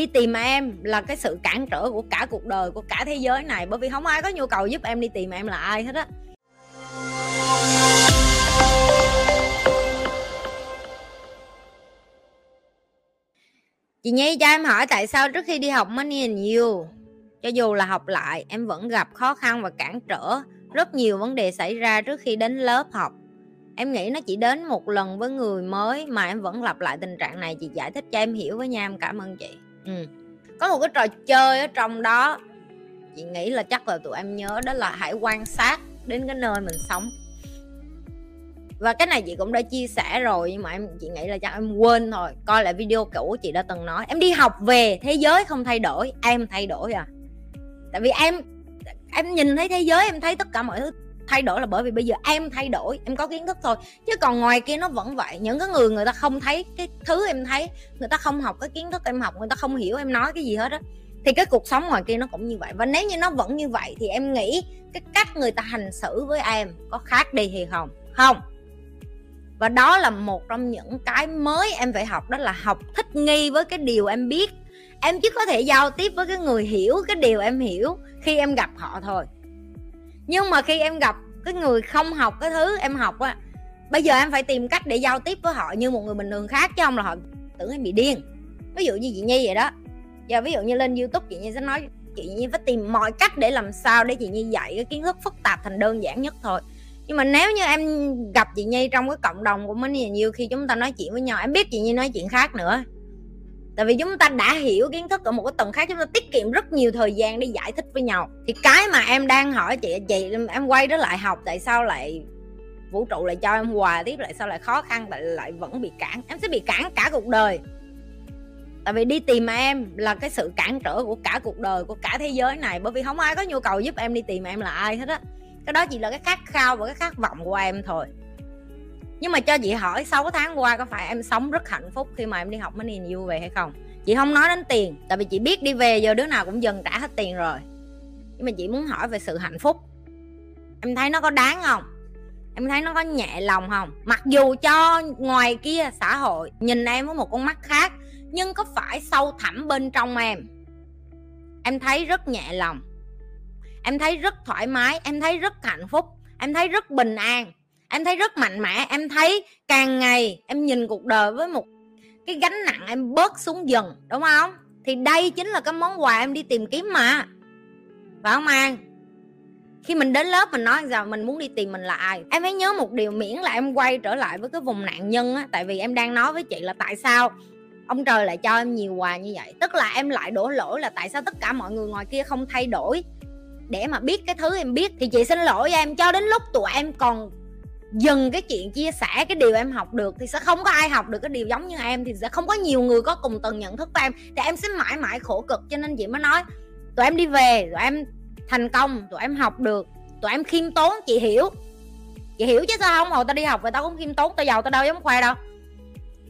đi tìm em là cái sự cản trở của cả cuộc đời, của cả thế giới này. Bởi vì không ai có nhu cầu giúp em đi tìm em là ai hết á. Chị Nhi cho em hỏi tại sao trước khi đi học Money and You cho dù là học lại, em vẫn gặp khó khăn và cản trở. Rất nhiều vấn đề xảy ra trước khi đến lớp học. Em nghĩ nó chỉ đến một lần với người mới mà em vẫn lặp lại tình trạng này. Chị giải thích cho em hiểu với nha. Em cảm ơn chị ừ. có một cái trò chơi ở trong đó, chị nghĩ là chắc là tụi em nhớ đó là hãy quan sát đến cái nơi mình sống. Và cái này chị cũng đã chia sẻ rồi, nhưng mà em, chị nghĩ là chắc em quên thôi. Coi lại video cũ chị đã từng nói. Em đi học về, thế giới không thay đổi. Em thay đổi à. Tại vì em em nhìn thấy thế giới, em thấy tất cả mọi thứ thay đổi là bởi vì bây giờ em thay đổi, em có kiến thức thôi. Chứ còn ngoài kia nó vẫn vậy, những cái người người ta không thấy cái thứ em thấy, người ta không học cái kiến thức em học, người ta không hiểu em nói cái gì hết á, thì cái cuộc sống ngoài kia nó cũng như vậy. Và nếu như nó vẫn như vậy thì em nghĩ cái cách người ta hành xử với em có khác đi thì không? Không. Và đó là một trong những cái mới em phải học, đó là học thích nghi với cái điều em biết. Em chỉ có thể giao tiếp với cái người hiểu cái điều em hiểu khi em gặp họ thôi nhưng mà khi em gặp cái người không học cái thứ em học á, bây giờ em phải tìm cách để giao tiếp với họ như một người bình thường khác, chứ không là họ tưởng em bị điên. Ví dụ như chị nhi vậy đó. Giờ ví dụ như lên youtube chị nhi sẽ nói, chị nhi phải tìm mọi cách để làm sao để chị nhi dạy cái kiến thức phức tạp thành đơn giản nhất thôi. Nhưng mà nếu như em gặp chị nhi trong cái cộng đồng của mình nhiều khi chúng ta nói chuyện với nhau. Em biết chị nhi nói chuyện khác nữa tại vì chúng ta đã hiểu kiến thức ở một cái tầng khác, chúng ta tiết kiệm rất nhiều thời gian để giải thích với nhau. Thì cái mà em đang hỏi chị chị, em quay đó lại học, tại sao lại vũ trụ lại cho em quà tiếp lại sao lại khó khăn, tại lại vẫn bị cản? Em sẽ bị cản cả cuộc đời. Tại vì đi tìm em là cái sự cản trở của cả cuộc đời, của cả thế giới này, bởi vì không ai có nhu cầu giúp em đi tìm em là ai hết á. Cái đó chỉ là cái khát khao và cái khát vọng của em thôi nhưng mà cho chị hỏi 6 tháng qua có phải em sống rất hạnh phúc khi mà em đi học mấy niềm vui về hay không? Chị không nói đến tiền, tại vì chị biết đi về giờ đứa nào cũng dần trả hết tiền rồi. Nhưng mà chị muốn hỏi về sự hạnh phúc. Em thấy nó có đáng không? Em thấy nó có nhẹ lòng không? Mặc dù cho ngoài kia xã hội, nhìn em với một con mắt khác, nhưng có phải sâu thẳm bên trong em? Em thấy rất nhẹ lòng. Em thấy rất thoải mái, em thấy rất hạnh phúc, em thấy rất bình an em thấy rất mạnh mẽ, em thấy càng ngày em nhìn cuộc đời với một cái gánh nặng em bớt xuống dần, đúng không? Thì đây chính là cái món quà em đi tìm kiếm mà. Phải không an? Khi mình đến lớp mình nói rằng mình muốn đi tìm mình là ai? Em hãy nhớ một điều miễn là em quay trở lại với cái vùng nạn nhân á, tại vì em đang nói với chị là tại sao ông trời lại cho em nhiều quà như vậy? Tức là em lại đổ lỗi là tại sao tất cả mọi người ngoài kia không thay đổi? Để mà biết cái thứ em biết thì chị xin lỗi em, cho đến lúc tụi em còn dừng cái chuyện chia sẻ cái điều em học được thì sẽ không có ai học được cái điều giống như em, thì sẽ không có nhiều người có cùng tầng nhận thức của em. Thì em sẽ mãi mãi khổ cực, cho nên chị mới nói, tụi em đi về, tụi em thành công, tụi em học được, tụi em khiêm tốn. Chị hiểu. Chị hiểu chứ sao không? Hồi tao đi học về tao cũng khiêm tốn, tao giàu, tao đâu dám khoe đâu.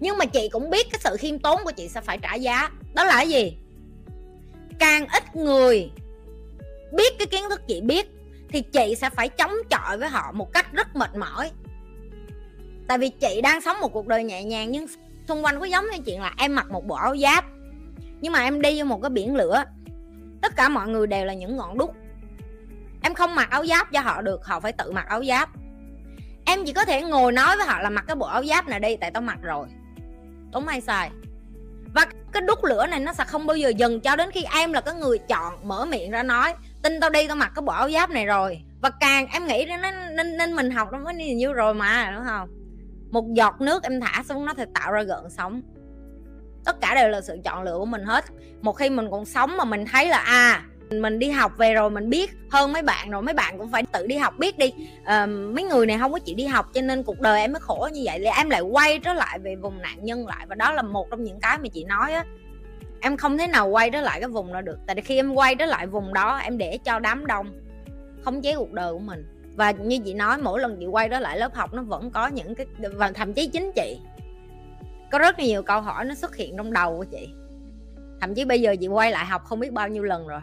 Nhưng mà chị cũng biết cái sự khiêm tốn của chị sẽ phải trả giá. Đó là cái gì? Càng ít người biết cái kiến thức chị biết thì chị sẽ phải chống chọi với họ một cách rất mệt mỏi. Tại vì chị đang sống một cuộc đời nhẹ nhàng, nhưng xung quanh có giống như chuyện là em mặc một bộ áo giáp, nhưng mà em đi vô một cái biển lửa. Tất cả mọi người đều là những ngọn đúc. Em không mặc áo giáp cho họ được, họ phải tự mặc áo giáp. Em chỉ có thể ngồi nói với họ là mặc cái bộ áo giáp này đi, tại tao mặc rồi. Tốn ai xài. Và cái đúc lửa này nó sẽ không bao giờ dừng cho đến khi em là cái người chọn mở miệng ra nói tin tao đi tao mặc cái bộ áo giáp này rồi. Và càng em nghĩ nó nên nên mình học nó mới nhiều nhiêu rồi mà đúng không? Một giọt nước em thả xuống nó thì tạo ra gợn sóng. Tất cả đều là sự chọn lựa của mình hết. Một khi mình còn sống mà mình thấy là à mình đi học về rồi mình biết hơn mấy bạn rồi mấy bạn cũng phải tự đi học biết đi. À, mấy người này không có chịu đi học cho nên cuộc đời em mới khổ như vậy. Thì em lại quay trở lại về vùng nạn nhân lại và đó là một trong những cái mà chị nói á em không thể nào quay trở lại cái vùng đó được. Tại vì khi em quay trở lại vùng đó, em để cho đám đông không chế cuộc đời của mình. Và như chị nói, mỗi lần chị quay trở lại lớp học, nó vẫn có những cái, và thậm chí chính chị. Có rất nhiều câu hỏi nó xuất hiện trong đầu của chị. Thậm chí bây giờ chị quay lại học không biết bao nhiêu lần rồi.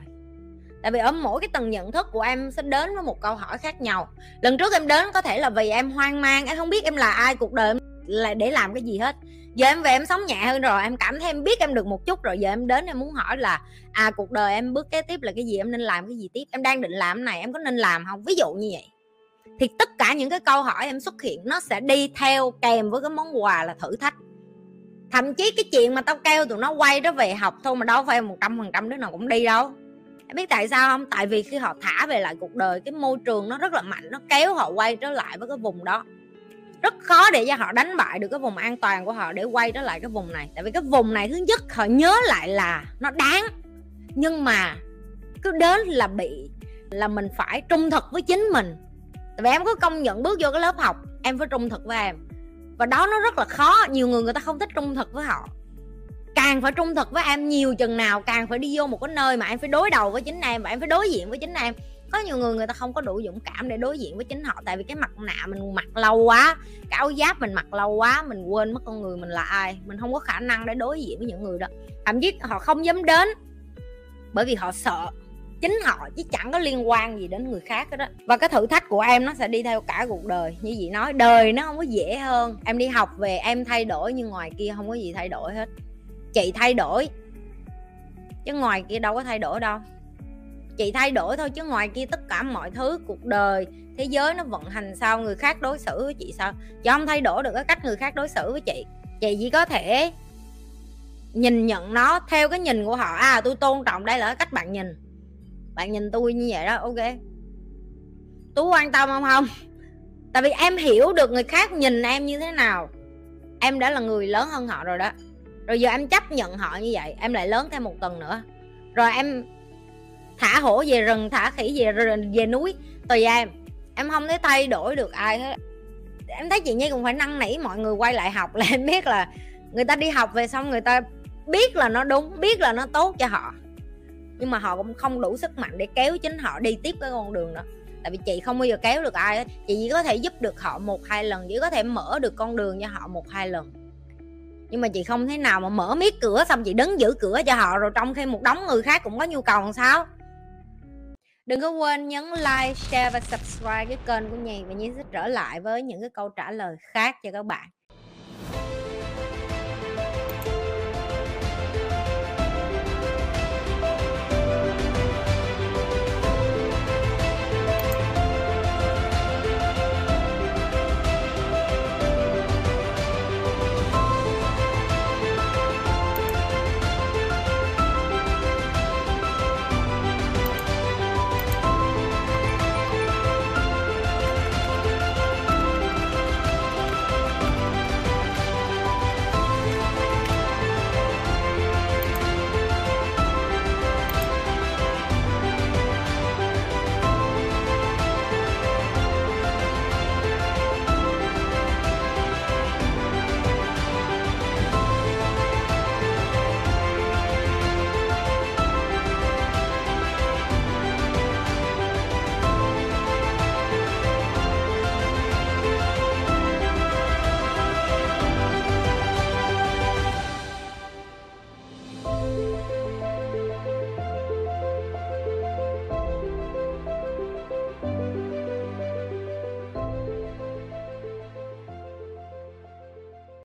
Tại vì ở mỗi cái tầng nhận thức của em sẽ đến với một câu hỏi khác nhau. Lần trước em đến có thể là vì em hoang mang, em không biết em là ai, cuộc đời là để làm cái gì hết. Giờ em về em sống nhẹ hơn rồi, em cảm thấy em biết em được một chút rồi. Giờ em đến em muốn hỏi là à cuộc đời em bước kế tiếp là cái gì, em nên làm cái gì tiếp? Em đang định làm cái này, em có nên làm không? Ví dụ như vậy. Thì tất cả những cái câu hỏi em xuất hiện, nó sẽ đi theo kèm với cái món quà là thử thách. Thậm chí cái chuyện mà tao kêu tụi nó quay đó về học thôi mà đâu phải một trăm phần trăm đứa nào cũng đi đâu. Em biết tại sao không? Tại vì khi họ thả về lại cuộc đời, cái môi trường nó rất là mạnh, nó kéo họ quay trở lại với cái vùng đó rất khó để cho họ đánh bại được cái vùng an toàn của họ để quay trở lại cái vùng này. Tại vì cái vùng này, thứ nhất, họ nhớ lại là nó đáng. Nhưng mà cứ đến là bị, là mình phải trung thực với chính mình. Tại vì em có công nhận bước vô cái lớp học, em phải trung thực với em. Và đó nó rất là khó, nhiều người người ta không thích trung thực với họ. Càng phải trung thực với em nhiều chừng nào, càng phải đi vô một cái nơi mà em phải đối đầu với chính em và em phải đối diện với chính em có nhiều người người ta không có đủ dũng cảm để đối diện với chính họ, tại vì cái mặt nạ mình mặc lâu quá, cái áo giáp mình mặc lâu quá, mình quên mất con người mình là ai. Mình không có khả năng để đối diện với những người đó. Thậm chí họ không dám đến, bởi vì họ sợ. Chính họ chứ chẳng có liên quan gì đến người khác đó và cái thử thách của em nó sẽ đi theo cả cuộc đời. Như chị nói, đời nó không có dễ hơn. Em đi học về, em thay đổi, nhưng ngoài kia không có gì thay đổi hết. Chị thay đổi, chứ ngoài kia đâu có thay đổi đâu chị thay đổi thôi chứ ngoài kia tất cả mọi thứ cuộc đời, thế giới nó vận hành sao người khác đối xử với chị sao? Chị không thay đổi được cái cách người khác đối xử với chị. Chị chỉ có thể nhìn nhận nó theo cái nhìn của họ. À tôi tôn trọng, đây là cái cách bạn nhìn. Bạn nhìn tôi như vậy đó, ok. Tú quan tâm không? Không. Tại vì em hiểu được người khác nhìn em như thế nào. Em đã là người lớn hơn họ rồi đó. Rồi giờ em chấp nhận họ như vậy, em lại lớn thêm một tuần nữa. Rồi em thả hổ về rừng, thả khỉ về rừng, về núi. Tùy em. Em không thể thay đổi được ai hết. Em thấy chị nhi cũng phải năn nỉ mọi người quay lại học là em biết là người ta đi học về xong người ta biết là nó đúng, biết là nó tốt cho họ. Nhưng mà họ cũng không đủ sức mạnh để kéo chính họ đi tiếp cái con đường đó. Tại vì chị không bao giờ kéo được ai hết. Chị chỉ có thể giúp được họ một, hai lần. Chỉ có thể mở được con đường cho họ một, hai lần. Nhưng mà chị không thế nào mà mở miết cửa xong chị đứng giữ cửa cho họ, rồi trong khi một đống người khác cũng có nhu cầu làm sao? Đừng có quên nhấn like, share và subscribe cái kênh của nhì và nhi sẽ trở lại với những cái câu trả lời khác cho các bạn.